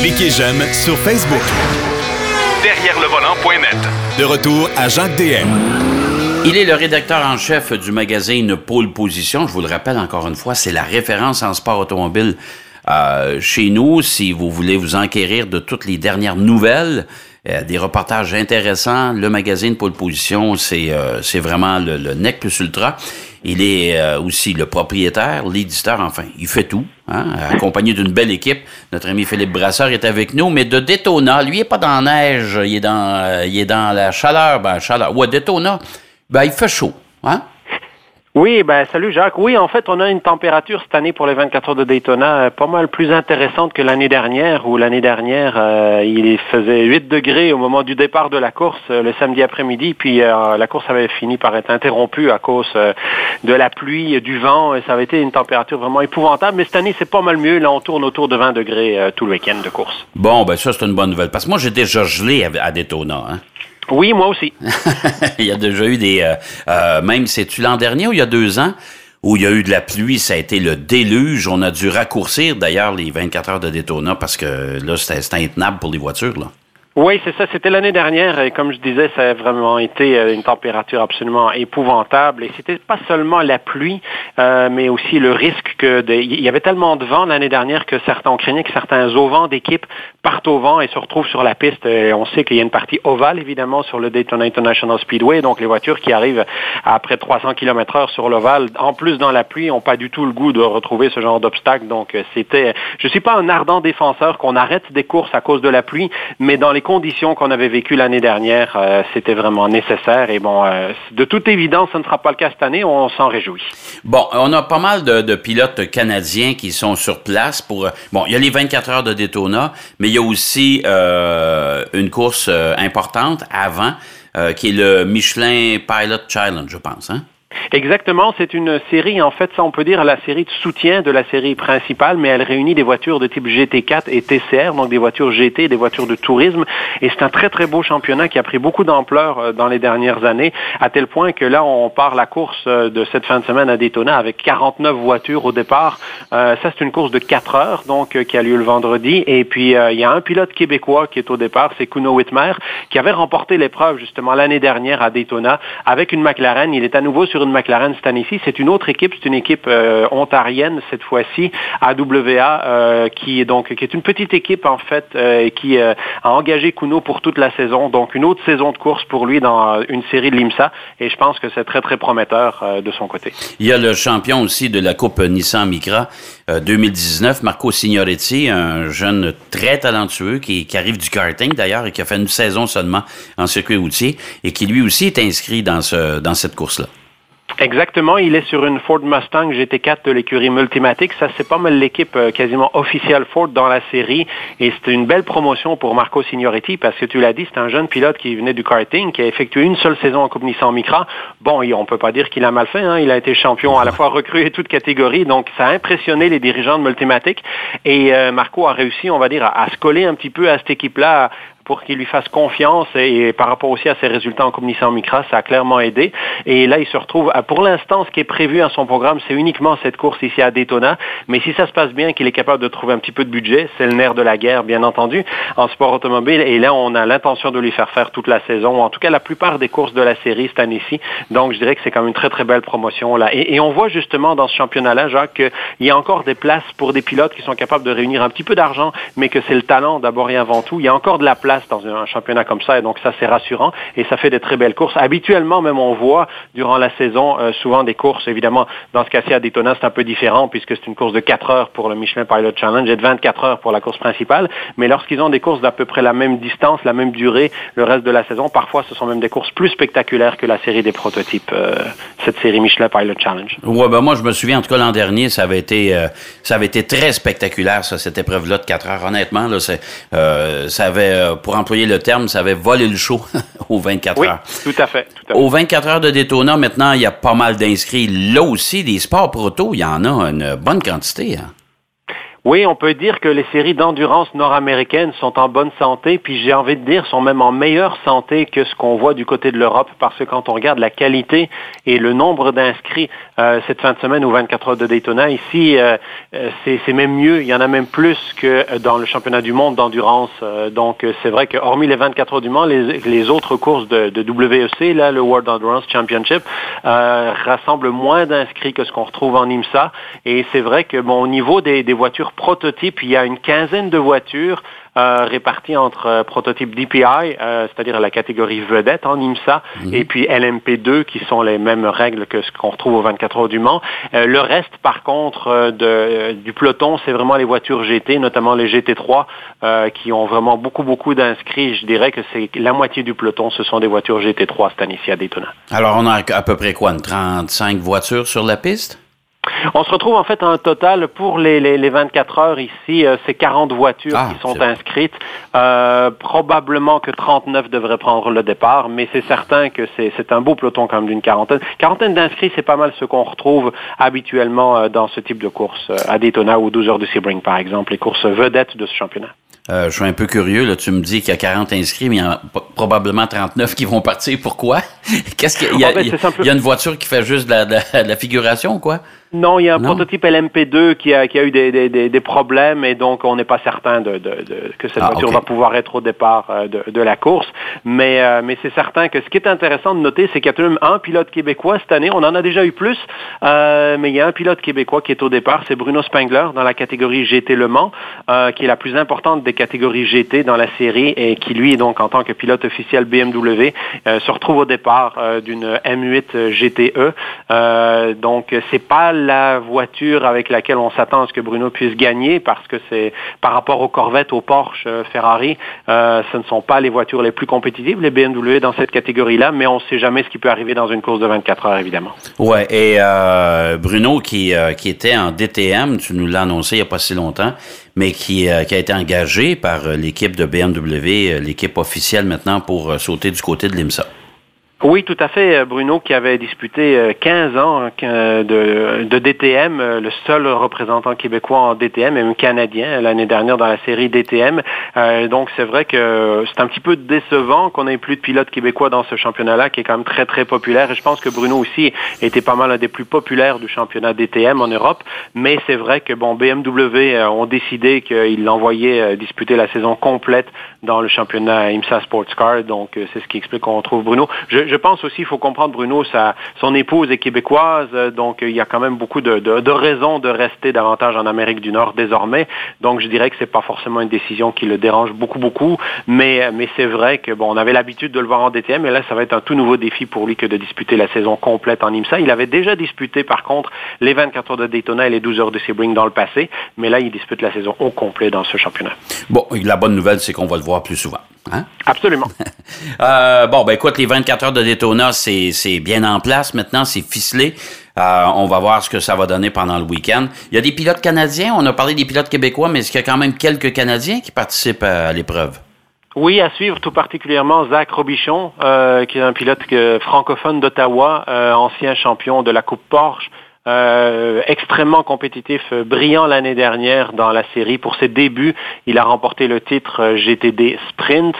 Cliquez j'aime sur Facebook. Derrière le volant.net. De retour à Jacques DM. Il est le rédacteur en chef du magazine Pôle Position. Je vous le rappelle encore une fois, c'est la référence en sport automobile euh, chez nous. Si vous voulez vous enquérir de toutes les dernières nouvelles, euh, des reportages intéressants, le magazine Pôle Position, c'est euh, c'est vraiment le, le nec plus ultra. Il est euh, aussi le propriétaire, l'éditeur, enfin, il fait tout, hein, accompagné d'une belle équipe. Notre ami Philippe Brasseur est avec nous, mais de Daytona, lui, il est pas dans la neige, il est dans, euh, il est dans la chaleur, ben, chaleur. Ouais, Daytona, ben, il fait chaud, hein? Oui, ben salut Jacques. Oui, en fait, on a une température cette année pour les 24 heures de Daytona euh, pas mal plus intéressante que l'année dernière, où l'année dernière, euh, il faisait 8 degrés au moment du départ de la course euh, le samedi après-midi, puis la course avait fini par être interrompue à cause de la pluie, du vent, et ça avait été une température vraiment épouvantable. Mais cette année, c'est pas mal mieux. Là, on tourne autour de 20 degrés tout le week-end de course. Bon, ben ça, c'est une bonne nouvelle. Parce que moi, j'ai déjà gelé à, à Daytona. Hein? Oui, moi aussi. il y a déjà eu des... Euh, euh, même, c'est-tu l'an dernier ou il y a deux ans, où il y a eu de la pluie, ça a été le déluge. On a dû raccourcir, d'ailleurs, les 24 heures de Daytona parce que là, c'était intenable pour les voitures. Là. Oui, c'est ça. C'était l'année dernière et comme je disais, ça a vraiment été euh, une température absolument épouvantable. Et c'était pas seulement la pluie, euh, mais aussi le risque que il y avait tellement de vent l'année dernière que certains craignait que certains auvents d'équipe partent au vent et se retrouvent sur la piste. Et on sait qu'il y a une partie ovale évidemment sur le Daytona International Speedway, donc les voitures qui arrivent à près de 300 km/h sur l'ovale, en plus dans la pluie, ont pas du tout le goût de retrouver ce genre d'obstacle. Donc euh, c'était, je suis pas un ardent défenseur qu'on arrête des courses à cause de la pluie, mais dans les conditions qu'on avait vécues l'année dernière, euh, c'était vraiment nécessaire. Et bon, euh, de toute évidence, ce ne sera pas le cas cette année. On s'en réjouit. Bon, on a pas mal de, pilotes canadiens qui sont sur place pour... euh, Bon, il y a les 24 heures de Daytona, mais il y a aussi une course importante avant, qui est le Michelin Pilot Challenge, je pense. Hein? Exactement, c'est une série, en fait, ça on peut dire la série de soutien de la série principale, mais elle réunit des voitures de type GT4 et TCR, donc des voitures GT, des voitures de tourisme, et c'est un très très beau championnat qui a pris beaucoup d'ampleur euh, dans les dernières années, à tel point que là on part la course euh, de cette fin de semaine à Daytona avec 49 voitures au départ. Euh, ça c'est une course de 4 heures, donc euh, qui a lieu le vendredi, et puis il y a un pilote québécois qui est au départ, c'est Kuno Whitmer, qui avait remporté l'épreuve justement l'année dernière à Daytona avec une McLaren. Il est à nouveau sur une McLaren cette année-ci. C'est une autre équipe, c'est une équipe euh, ontarienne cette fois-ci, AWA, euh, qui est donc qui est une petite équipe en fait euh, qui euh, a engagé Kuno pour toute la saison. Donc une autre saison de course pour lui dans une série de l'IMSA et je pense que c'est très très prometteur de son côté. Il y a le champion aussi de la Coupe Nissan Micra euh, 2019, Marco Signoretti, un jeune très talentueux qui, arrive du karting d'ailleurs et qui a fait une saison seulement en circuit routier et qui lui aussi est inscrit dans, ce, dans cette course-là. Exactement, il est sur une Ford Mustang GT4 de l'écurie Multimatic. Ça, c'est pas mal l'équipe euh, quasiment officielle Ford dans la série. Et c'était une belle promotion pour Marco Signoretti parce que tu l'as dit, c'est un jeune pilote qui venait du karting, qui a effectué une seule saison en Coupe Nissan Micra. Bon, on peut pas dire qu'il a mal fait. Hein. Il a été champion à la fois recru et toute catégorie. Donc, ça a impressionné les dirigeants de Multimatic. Et euh, Marco a réussi, on va dire, à se coller un petit peu à cette équipe-là pour qu'il lui fasse confiance et, par rapport aussi à ses résultats en Coupe Nissan Micra, ça a clairement aidé. Et là, il se retrouve, à- pour l'instant, ce qui est prévu à son programme, c'est uniquement cette course ici à Daytona. Mais si ça se passe bien, qu'il est capable de trouver un petit peu de budget, c'est le nerf de la guerre, bien entendu, en sport automobile. Et là, on a l'intention de lui faire faire toute la saison, en tout cas la plupart des courses de la série cette année-ci. Donc, je dirais que c'est quand même une très, très belle promotion là. Et, et on voit justement dans ce championnat-là, Jacques, qu'il y a encore des places pour des pilotes qui sont capables de réunir un petit peu d'argent, mais que c'est le talent d'abord et avant tout. Il y a encore de la place dans un championnat comme ça, et donc ça, c'est rassurant, et ça fait des très belles courses. Habituellement, même, on voit durant la saison euh, souvent des courses, évidemment, dans ce cas-ci à Daytona, c'est un peu différent, puisque c'est une course de 4 heures pour le Michelin Pilot Challenge et de 24 heures pour la course principale, mais lorsqu'ils ont des courses d'à peu près la même distance, la même durée, le reste de la saison, parfois, ce sont même des courses plus spectaculaires que la série des prototypes, euh, cette série Michelin Pilot Challenge. Ouais, ben moi, je me souviens, en tout cas, l'an dernier, ça avait été, euh, ça avait été très spectaculaire, ça, cette épreuve-là de 4 heures. Honnêtement, là, c'est, euh, ça avait, euh, pour employer le terme, ça avait volé le show aux 24 Oui, heures. tout à fait. Tout à fait. Aux 24 heures de Daytona, maintenant, il y a pas mal d'inscrits. Là aussi, des sports proto, il y en a une bonne quantité. hein. Oui, on peut dire que les séries d'endurance nord-américaines sont en bonne santé, puis j'ai envie de dire sont même en meilleure santé que ce qu'on voit du côté de l'Europe, parce que quand on regarde la qualité et le nombre d'inscrits euh, cette fin de semaine aux 24 heures de Daytona, ici, euh, euh, c'est même mieux. Il y en a même plus que dans le championnat du monde d'endurance. donc, c'est vrai que hormis les 24 heures du monde, les, autres courses de, de, WEC, là, le World Endurance Championship, rassemblent moins d'inscrits que ce qu'on retrouve en IMSA. Et c'est vrai que, bon, au niveau des, des voitures prototypes. Il y a une quinzaine de voitures euh, réparties entre euh, prototypes DPI, euh, c'est-à-dire la catégorie vedette en IMSA, mhm. et puis LMP2, qui sont les mêmes règles que ce qu'on retrouve aux 24 heures du Mans. le reste, par contre, de, du peloton, c'est vraiment les voitures GT, notamment les GT3, qui ont vraiment beaucoup, beaucoup d'inscrits. Je dirais que c'est la moitié du peloton, ce sont des voitures GT3 cette année à Daytona. Alors, on a à peu près quoi, une 35 voitures sur la piste? On se retrouve en fait un total pour les, les, 24 heures ici, euh, c'est 40 voitures ah, qui sont inscrites. Euh, probablement que 39 devraient prendre le départ, mais c'est certain que c'est un beau peloton quand même d'une quarantaine. Quarantaine d'inscrits, c'est pas mal ce qu'on retrouve habituellement euh, dans ce type de course à Daytona ou 12 heures de Sebring par exemple, les courses vedettes de ce championnat. je suis un peu curieux. Là, tu me dis qu'il y a 40 inscrits, mais il y en a probablement 39 qui vont partir. Pourquoi? Qu'est-ce qu'il y, a, ah, ben, il y a une voiture qui fait juste de la, de la figuration, quoi? Non, il y a un prototype LMP2 qui a, qui a eu des, des, des, problèmes et donc on n'est pas certain de, de, de, que cette ah, voiture va pouvoir être au départ euh, de, de la course. Mais, euh, mais c'est certain que ce qui est intéressant de noter, c'est qu'il y a tout de même un pilote québécois cette année. On en a déjà eu plus, euh, mais il y a un pilote québécois qui est au départ, c'est Bruno Spengler dans la catégorie GT Le Mans, euh, qui est la plus importante des catégories GT dans la série et qui lui, donc en tant que pilote officiel BMW, se retrouve au départ d'une M8 GTE. donc c'est pas la voiture avec laquelle on s'attend à ce que Bruno puisse gagner parce que c'est par rapport aux Corvettes, aux Porsche, euh, Ferrari, euh, ce ne sont pas les voitures les plus compétitives, les BMW dans cette catégorie-là, mais on ne sait jamais ce qui peut arriver dans une course de 24 heures, évidemment. Ouais, et euh, Bruno qui, était en DTM, tu nous l'as annoncé il n'y a pas si longtemps, mais qui, qui a été engagé par l'équipe de BMW, l'équipe officielle maintenant pour sauter du côté de l'IMSA. Oui, tout à fait. Euh, Bruno qui avait disputé 15 euh, ans hein, de, de, DTM, euh, le seul représentant québécois en DTM, même canadien l'année dernière dans la série DTM. donc c'est vrai que c'est un petit peu décevant qu'on ait plus de pilotes québécois dans ce championnat-là qui est quand même très très populaire. Et je pense que Bruno aussi était pas mal un des plus populaires du championnat DTM en Europe. Mais c'est vrai que bon BMW ont décidé qu'ils l'envoyaient disputer la saison complète dans le championnat IMSA Sports Car. Donc c'est ce qui explique qu'on retrouve Bruno. Je pense aussi, il faut comprendre, Bruno, sa, son épouse est québécoise, euh, donc il y a quand même beaucoup de, de, raisons de rester davantage en Amérique du Nord désormais. Donc je dirais que c'est pas forcément une décision qui le dérange beaucoup, beaucoup, mais, mais c'est vrai que bon, on avait l'habitude de le voir en DTM, et là, ça va être un tout nouveau défi pour lui que de disputer la saison complète en IMSA. Il avait déjà disputé, par contre, les 24 heures de Daytona et les 12 heures de Sebring dans le passé, mais là, il dispute la saison au complet dans ce championnat. Bon, la bonne nouvelle, c'est qu'on va le voir plus souvent. Hein? Absolument. euh, bon, ben écoute, les 24 heures de Daytona, c'est bien en place maintenant, c'est ficelé. Euh, on va voir ce que ça va donner pendant le week-end. Il y a des pilotes canadiens, on a parlé des pilotes québécois, mais est-ce qu'il y a quand même quelques Canadiens qui participent à, l'épreuve? Oui, à suivre tout particulièrement Zach Robichon, euh, qui est un pilote francophone d'Ottawa, euh, ancien champion de la Coupe Porsche. Euh, extrêmement compétitif, euh, brillant l'année dernière dans la série. Pour ses débuts, il a remporté le titre euh, GTD Sprint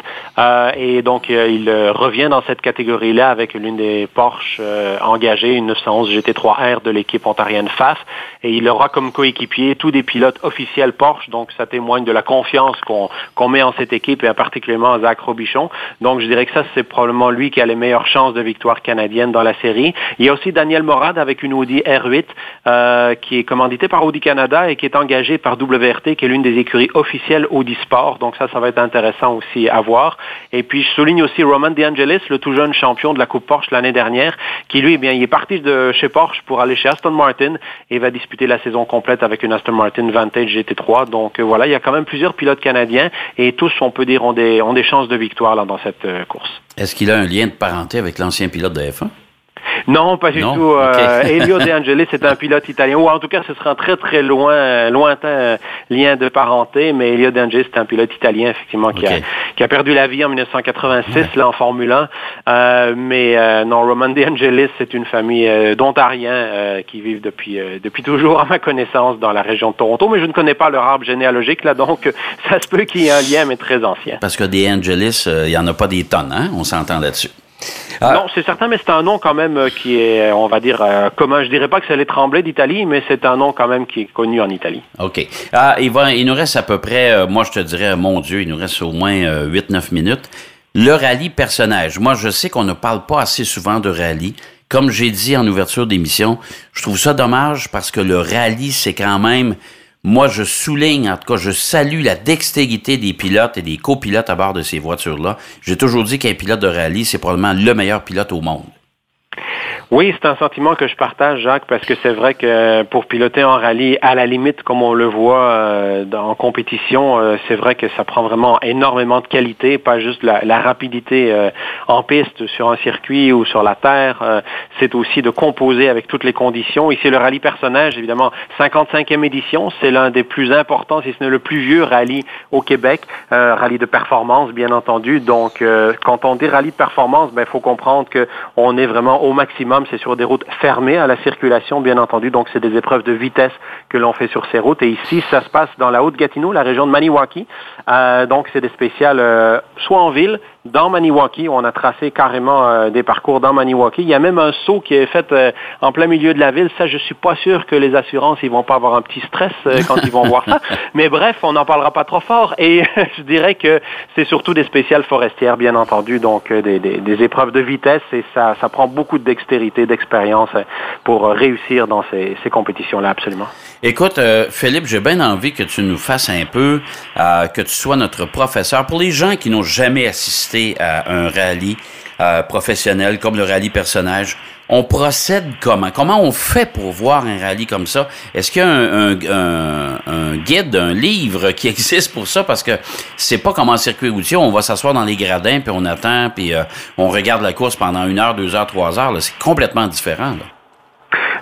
et donc il revient dans cette catégorie-là avec l'une des Porsche engagées, une 911 GT3R de l'équipe ontarienne FAF et il aura comme coéquipier tous des pilotes officiels Porsche, donc ça témoigne de la confiance qu'on met en cette équipe et particulièrement Zach Robichon. Donc je dirais que ça c'est probablement lui qui a les meilleures chances de victoire canadienne dans la série. Il y a aussi Daniel Morad avec une Audi R euh, qui est commandité par Audi Canada et qui est engagé par WRT, qui est l'une des écuries officielles Audi Sport. Donc ça, ça va être intéressant aussi à voir. Et puis, je souligne aussi Roman DeAngelis, le tout jeune champion de la Coupe Porsche l'année dernière, qui lui, eh bien, il est parti de chez Porsche pour aller chez Aston Martin et va disputer la saison complète avec une Aston Martin Vantage GT3. Donc euh, voilà, il y a quand même plusieurs pilotes canadiens et tous, on peut dire, ont des, ont des chances de victoire dans cette euh, course. Est-ce qu'il a un lien de parenté avec l'ancien pilote de F1? Non, pas du tout. Euh, Elio De Angelis est un pilote italien, ou en tout cas, ce serait un très très loin, lointain lien de parenté, mais Elio De Angelis est un pilote italien, effectivement, qui, a, qui a perdu la vie en 1986, là, en Formule 1. Euh, mais euh, non, Roman De Angelis, c'est une famille euh, d'Ontariens euh, qui vivent depuis, depuis toujours, à ma connaissance, dans la région de Toronto, mais je ne connais pas leur arbre généalogique, là, donc ça se peut qu'il y ait un lien, mais très ancien. Parce que De Angelis, il n'y en a pas des tonnes, hein? On s'entend là-dessus. Ah. Non, c'est certain, mais c'est un nom quand même euh, qui est, on va dire, euh, commun. Je dirais pas que c'est les Tremblay d'Italie, mais c'est un nom quand même qui est connu en Italie. OK. Ah, il, va, il nous reste à peu près, euh, moi je te dirais, mon Dieu, il nous reste au moins 8-9 minutes. Le rallye personnage. Moi, je sais qu'on ne parle pas assez souvent de rallye. Comme j'ai dit en ouverture d'émission, je trouve ça dommage parce que le rallye, c'est quand même moi, je souligne, en tout cas, je salue la dextérité des pilotes et des copilotes à bord de ces voitures-là. J'ai toujours dit qu'un pilote de rallye, c'est probablement le meilleur pilote au monde. Oui, c'est un sentiment que je partage, Jacques, parce que c'est vrai que pour piloter en rallye, à la limite, comme on le voit euh, en compétition, euh, c'est vrai que ça prend vraiment énormément de qualité, pas juste la, rapidité euh, en piste sur un circuit ou sur la terre. c'est aussi de composer avec toutes les conditions. Ici, le rallye personnage, évidemment, 55e édition, c'est l'un des plus importants, si ce n'est le plus vieux rallye au Québec, rallye de performance, bien entendu. Donc, quand on dit rallye de performance, il ben, faut comprendre qu'on est vraiment au maximum c'est sur des routes fermées à la circulation, bien entendu. Donc, c'est des épreuves de vitesse que l'on fait sur ces routes. Et ici, ça se passe dans la Haute-Gatineau, la région de Maniwaki. Euh, donc, c'est des spéciales euh, soit en ville, dans Maniwaki. On a tracé carrément euh, des parcours dans Maniwaki. Il y a même un saut qui est fait euh, en plein milieu de la ville. Ça, je suis pas sûr que les assurances, ils vont pas avoir un petit stress euh, quand ils vont voir ça. Mais bref, on n'en parlera pas trop fort. Et je dirais que c'est surtout des spéciales forestières, bien entendu, donc des, des, des, épreuves de vitesse. Et ça, ça prend beaucoup de dextérité, d'expérience pour réussir dans ces, ces compétitions-là, absolument. Écoute, Philippe, j'ai bien envie que tu nous fasses un peu, que tu sois notre professeur. Pour les gens qui n'ont jamais assisté à un rallye euh, professionnel comme le rallye personnage, on procède comment? Comment on fait pour voir un rallye comme ça? Est-ce qu'il y a un, guide, un livre qui existe pour ça? Parce que c'est pas comme en circuit routier, on va s'asseoir dans les gradins, puis on attend, puis euh, on regarde la course pendant une heure, deux heures, trois heures. C'est complètement différent. Là.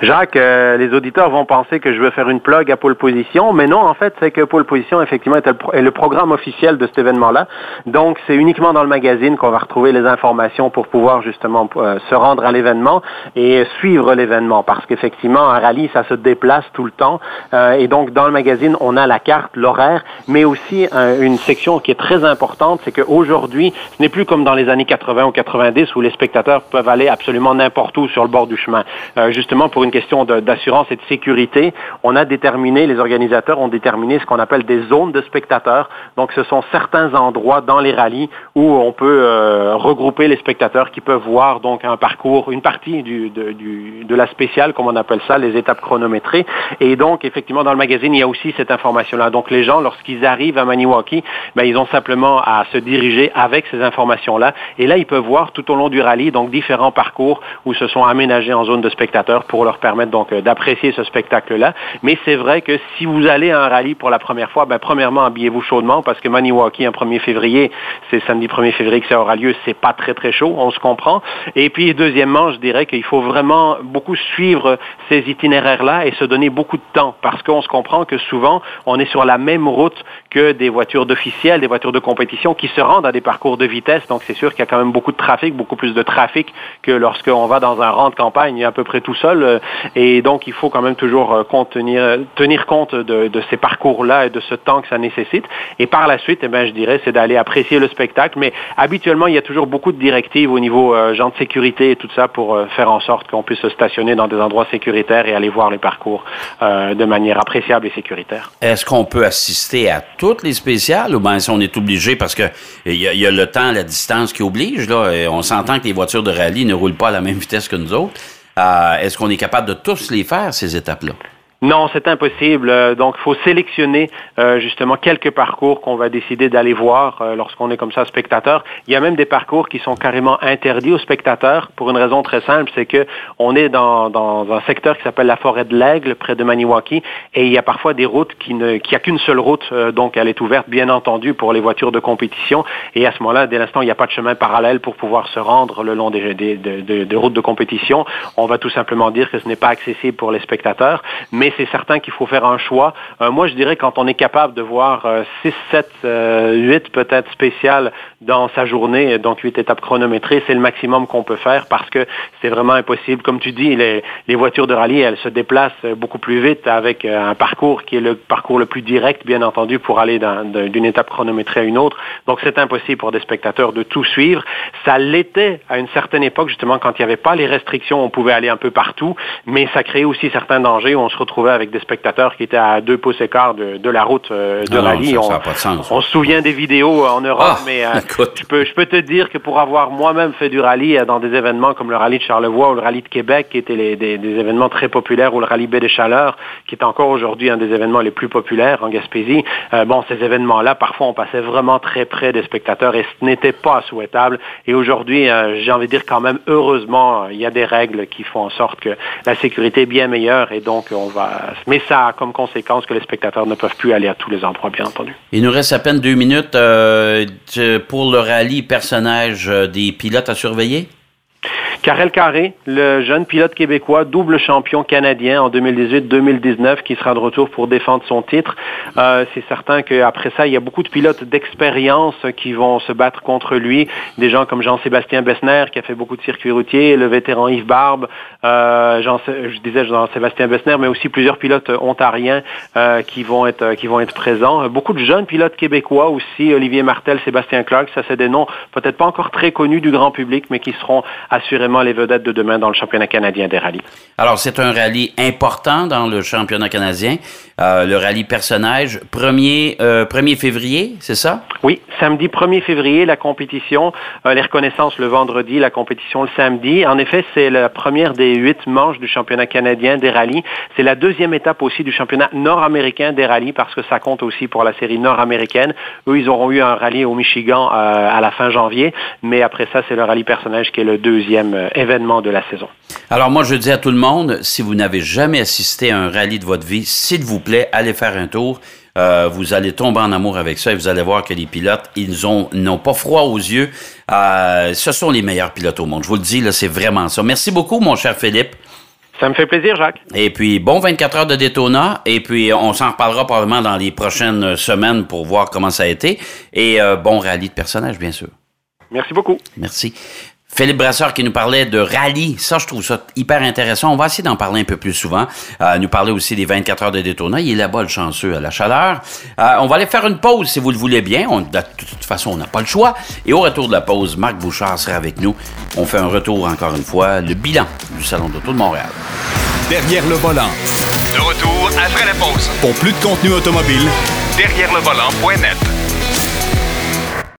Jacques, euh, les auditeurs vont penser que je veux faire une plug à Pole Position, mais non, en fait, c'est que Pole Position, effectivement, est le, programme officiel de cet événement-là. Donc, c'est uniquement dans le magazine qu'on va retrouver les informations pour pouvoir justement euh, se rendre à l'événement et suivre l'événement, parce qu'effectivement, un rallye, ça se déplace tout le temps. Euh, et donc, dans le magazine, on a la carte, l'horaire, mais aussi une section qui est très importante, c'est qu'aujourd'hui, ce n'est plus comme dans les années 80 ou 90 où les spectateurs peuvent aller absolument n'importe où sur le bord du chemin. justement, pour question d'assurance et de sécurité, on a déterminé, les organisateurs ont déterminé ce qu'on appelle des zones de spectateurs. Donc, ce sont certains endroits dans les rallyes où on peut euh, regrouper les spectateurs qui peuvent voir donc un parcours, une partie du, de, du, de la spéciale, comme on appelle ça, les étapes chronométrées. Et donc, effectivement, dans le magazine, il y a aussi cette information-là. Donc, les gens, lorsqu'ils arrivent à Maniwaki, ben, ils ont simplement à se diriger avec ces informations-là. Et là, ils peuvent voir tout au long du rallye, donc différents parcours où se sont aménagés en zone de spectateurs pour leur permettre donc euh, d'apprécier ce spectacle-là. Mais c'est vrai que si vous allez à un rallye pour la première fois, ben, premièrement, habillez-vous chaudement parce que Maniwaki, un 1er février, c'est samedi 1er février que ça aura lieu, c'est pas très très chaud, on se comprend. Et puis, deuxièmement, je dirais qu'il faut vraiment beaucoup suivre ces itinéraires-là et se donner beaucoup de temps parce qu'on se comprend que souvent, on est sur la même route que des voitures d'officiels, des voitures de compétition qui se rendent à des parcours de vitesse. Donc, c'est sûr qu'il y a quand même beaucoup de trafic, beaucoup plus de trafic que lorsqu'on va dans un rang de campagne à peu près tout seul. Euh, et donc, il faut quand même toujours euh, contenir, tenir compte de, de ces parcours-là et de ce temps que ça nécessite. Et par la suite, eh bien, je dirais, c'est d'aller apprécier le spectacle. Mais habituellement, il y a toujours beaucoup de directives au niveau euh, genre de sécurité et tout ça pour euh, faire en sorte qu'on puisse se stationner dans des endroits sécuritaires et aller voir les parcours de manière appréciable et sécuritaire. Est-ce qu'on peut assister à toutes les spéciales ou bien si on est obligé parce que il y, y, a le temps, la distance qui oblige là, et on s'entend que les voitures de rallye ne roulent pas à la même vitesse que nous autres. Euh, est-ce qu'on est capable de tous les faire, ces étapes-là? Non, c'est impossible. Euh, donc, il faut sélectionner euh, justement quelques parcours qu'on va décider d'aller voir euh, lorsqu'on est comme ça spectateur. Il y a même des parcours qui sont carrément interdits aux spectateurs pour une raison très simple, c'est que on est dans, un secteur qui s'appelle la forêt de l'Aigle, près de Maniwaki, et il y a parfois des routes qui ne, a qu'une seule route, donc elle est ouverte, bien entendu, pour les voitures de compétition. Et à ce moment-là, dès l'instant, il n'y a pas de chemin parallèle pour pouvoir se rendre le long des, des, des, routes de compétition. On va tout simplement dire que ce n'est pas accessible pour les spectateurs, c'est certain qu'il faut faire un choix. Euh, moi, je dirais quand on est capable de voir 6, 7, 8 peut-être spéciales dans sa journée, donc 8 étapes chronométrées, c'est le maximum qu'on peut faire parce que c'est vraiment impossible. Comme tu dis, les, voitures de rallye, elles se déplacent beaucoup plus vite avec euh, un parcours qui est le parcours le plus direct, bien entendu, pour aller d'une étape chronométrée à une autre. Donc c'est impossible pour des spectateurs de tout suivre. Ça l'était à une certaine époque, justement, quand il n'y avait pas les restrictions, on pouvait aller un peu partout, mais ça créait aussi certains dangers où on se retrouve avec des spectateurs qui étaient à deux pouces écart de, de la route euh, de rallye. on, on, se souvient des vidéos en Europe, ah, mais euh, je, peux, je peux te dire que pour avoir moi-même fait du rallye euh, dans des événements comme le rallye de Charlevoix ou le rallye de Québec, qui étaient les, des, des, événements très populaires, ou le rallye Baie des Chaleurs, qui est encore aujourd'hui un des événements les plus populaires en Gaspésie, bon, ces événements-là, parfois, on passait vraiment très près des spectateurs et ce n'était pas souhaitable. Et aujourd'hui, j'ai envie de dire quand même, heureusement, il y a des règles qui font en sorte que la sécurité est bien meilleure et donc on va mais ça a comme conséquence que les spectateurs ne peuvent plus aller à tous les endroits, bien entendu. Il nous reste à peine deux minutes euh, pour le rallye personnage euh, des pilotes à surveiller. Karel Carré, le jeune pilote québécois, double champion canadien en 2018-2019, qui sera de retour pour défendre son titre. Euh, c'est certain qu'après ça, il y a beaucoup de pilotes d'expérience qui vont se battre contre lui. Des gens comme Jean-Sébastien Bessner, qui a fait beaucoup de circuits routiers, le vétéran Yves Barbe, euh, Jean, je disais Jean-Sébastien Bessner, mais aussi plusieurs pilotes ontariens euh, qui vont être qui vont être présents. Beaucoup de jeunes pilotes québécois aussi, Olivier Martel, Sébastien Clark, ça c'est des noms peut-être pas encore très connus du grand public, mais qui seront assurément les vedettes de demain dans le championnat canadien des rallyes. Alors, c'est un rallye important dans le championnat canadien. Euh, le rallye personnage, 1er, euh, février, c'est ça? Oui, samedi 1er février, la compétition, euh, les reconnaissances le vendredi, la compétition le samedi. En effet, c'est la première des huit manches du championnat canadien des rallyes. C'est la deuxième étape aussi du championnat nord-américain des rallyes parce que ça compte aussi pour la série nord-américaine. Eux, ils auront eu un rallye au Michigan à la fin janvier, mais après ça, c'est le rallye personnage qui est le deuxième événement de la saison. Alors moi, je dis à tout le monde, si vous n'avez jamais assisté à un rallye de votre vie, s'il vous plaît, allez faire un tour. Euh, vous allez tomber en amour avec ça et vous allez voir que les pilotes, ils ont n'ont pas froid aux yeux. Euh, ce sont les meilleurs pilotes au monde. Je vous le dis, là, c'est vraiment ça. Merci beaucoup, mon cher Philippe. Ça me fait plaisir, Jacques. Et puis, bon 24 heures de Daytona. Et puis, on s'en reparlera probablement dans les prochaines semaines pour voir comment ça a été. Et euh, bon rallye de personnages, bien sûr. Merci beaucoup. Merci. Philippe Brasseur qui nous parlait de rallye. Ça, je trouve ça hyper intéressant. On va essayer d'en parler un peu plus souvent. Euh, nous parler aussi des 24 heures de Daytona. Il est là-bas, le chanceux, à la chaleur. Euh, on va aller faire une pause, si vous le voulez bien. On, de toute façon, on n'a pas le choix. Et au retour de la pause, Marc Bouchard sera avec nous. On fait un retour, encore une fois, le bilan du Salon d'auto de Montréal. Derrière le volant. De retour après la pause. Pour plus de contenu automobile, derrière le volant.net.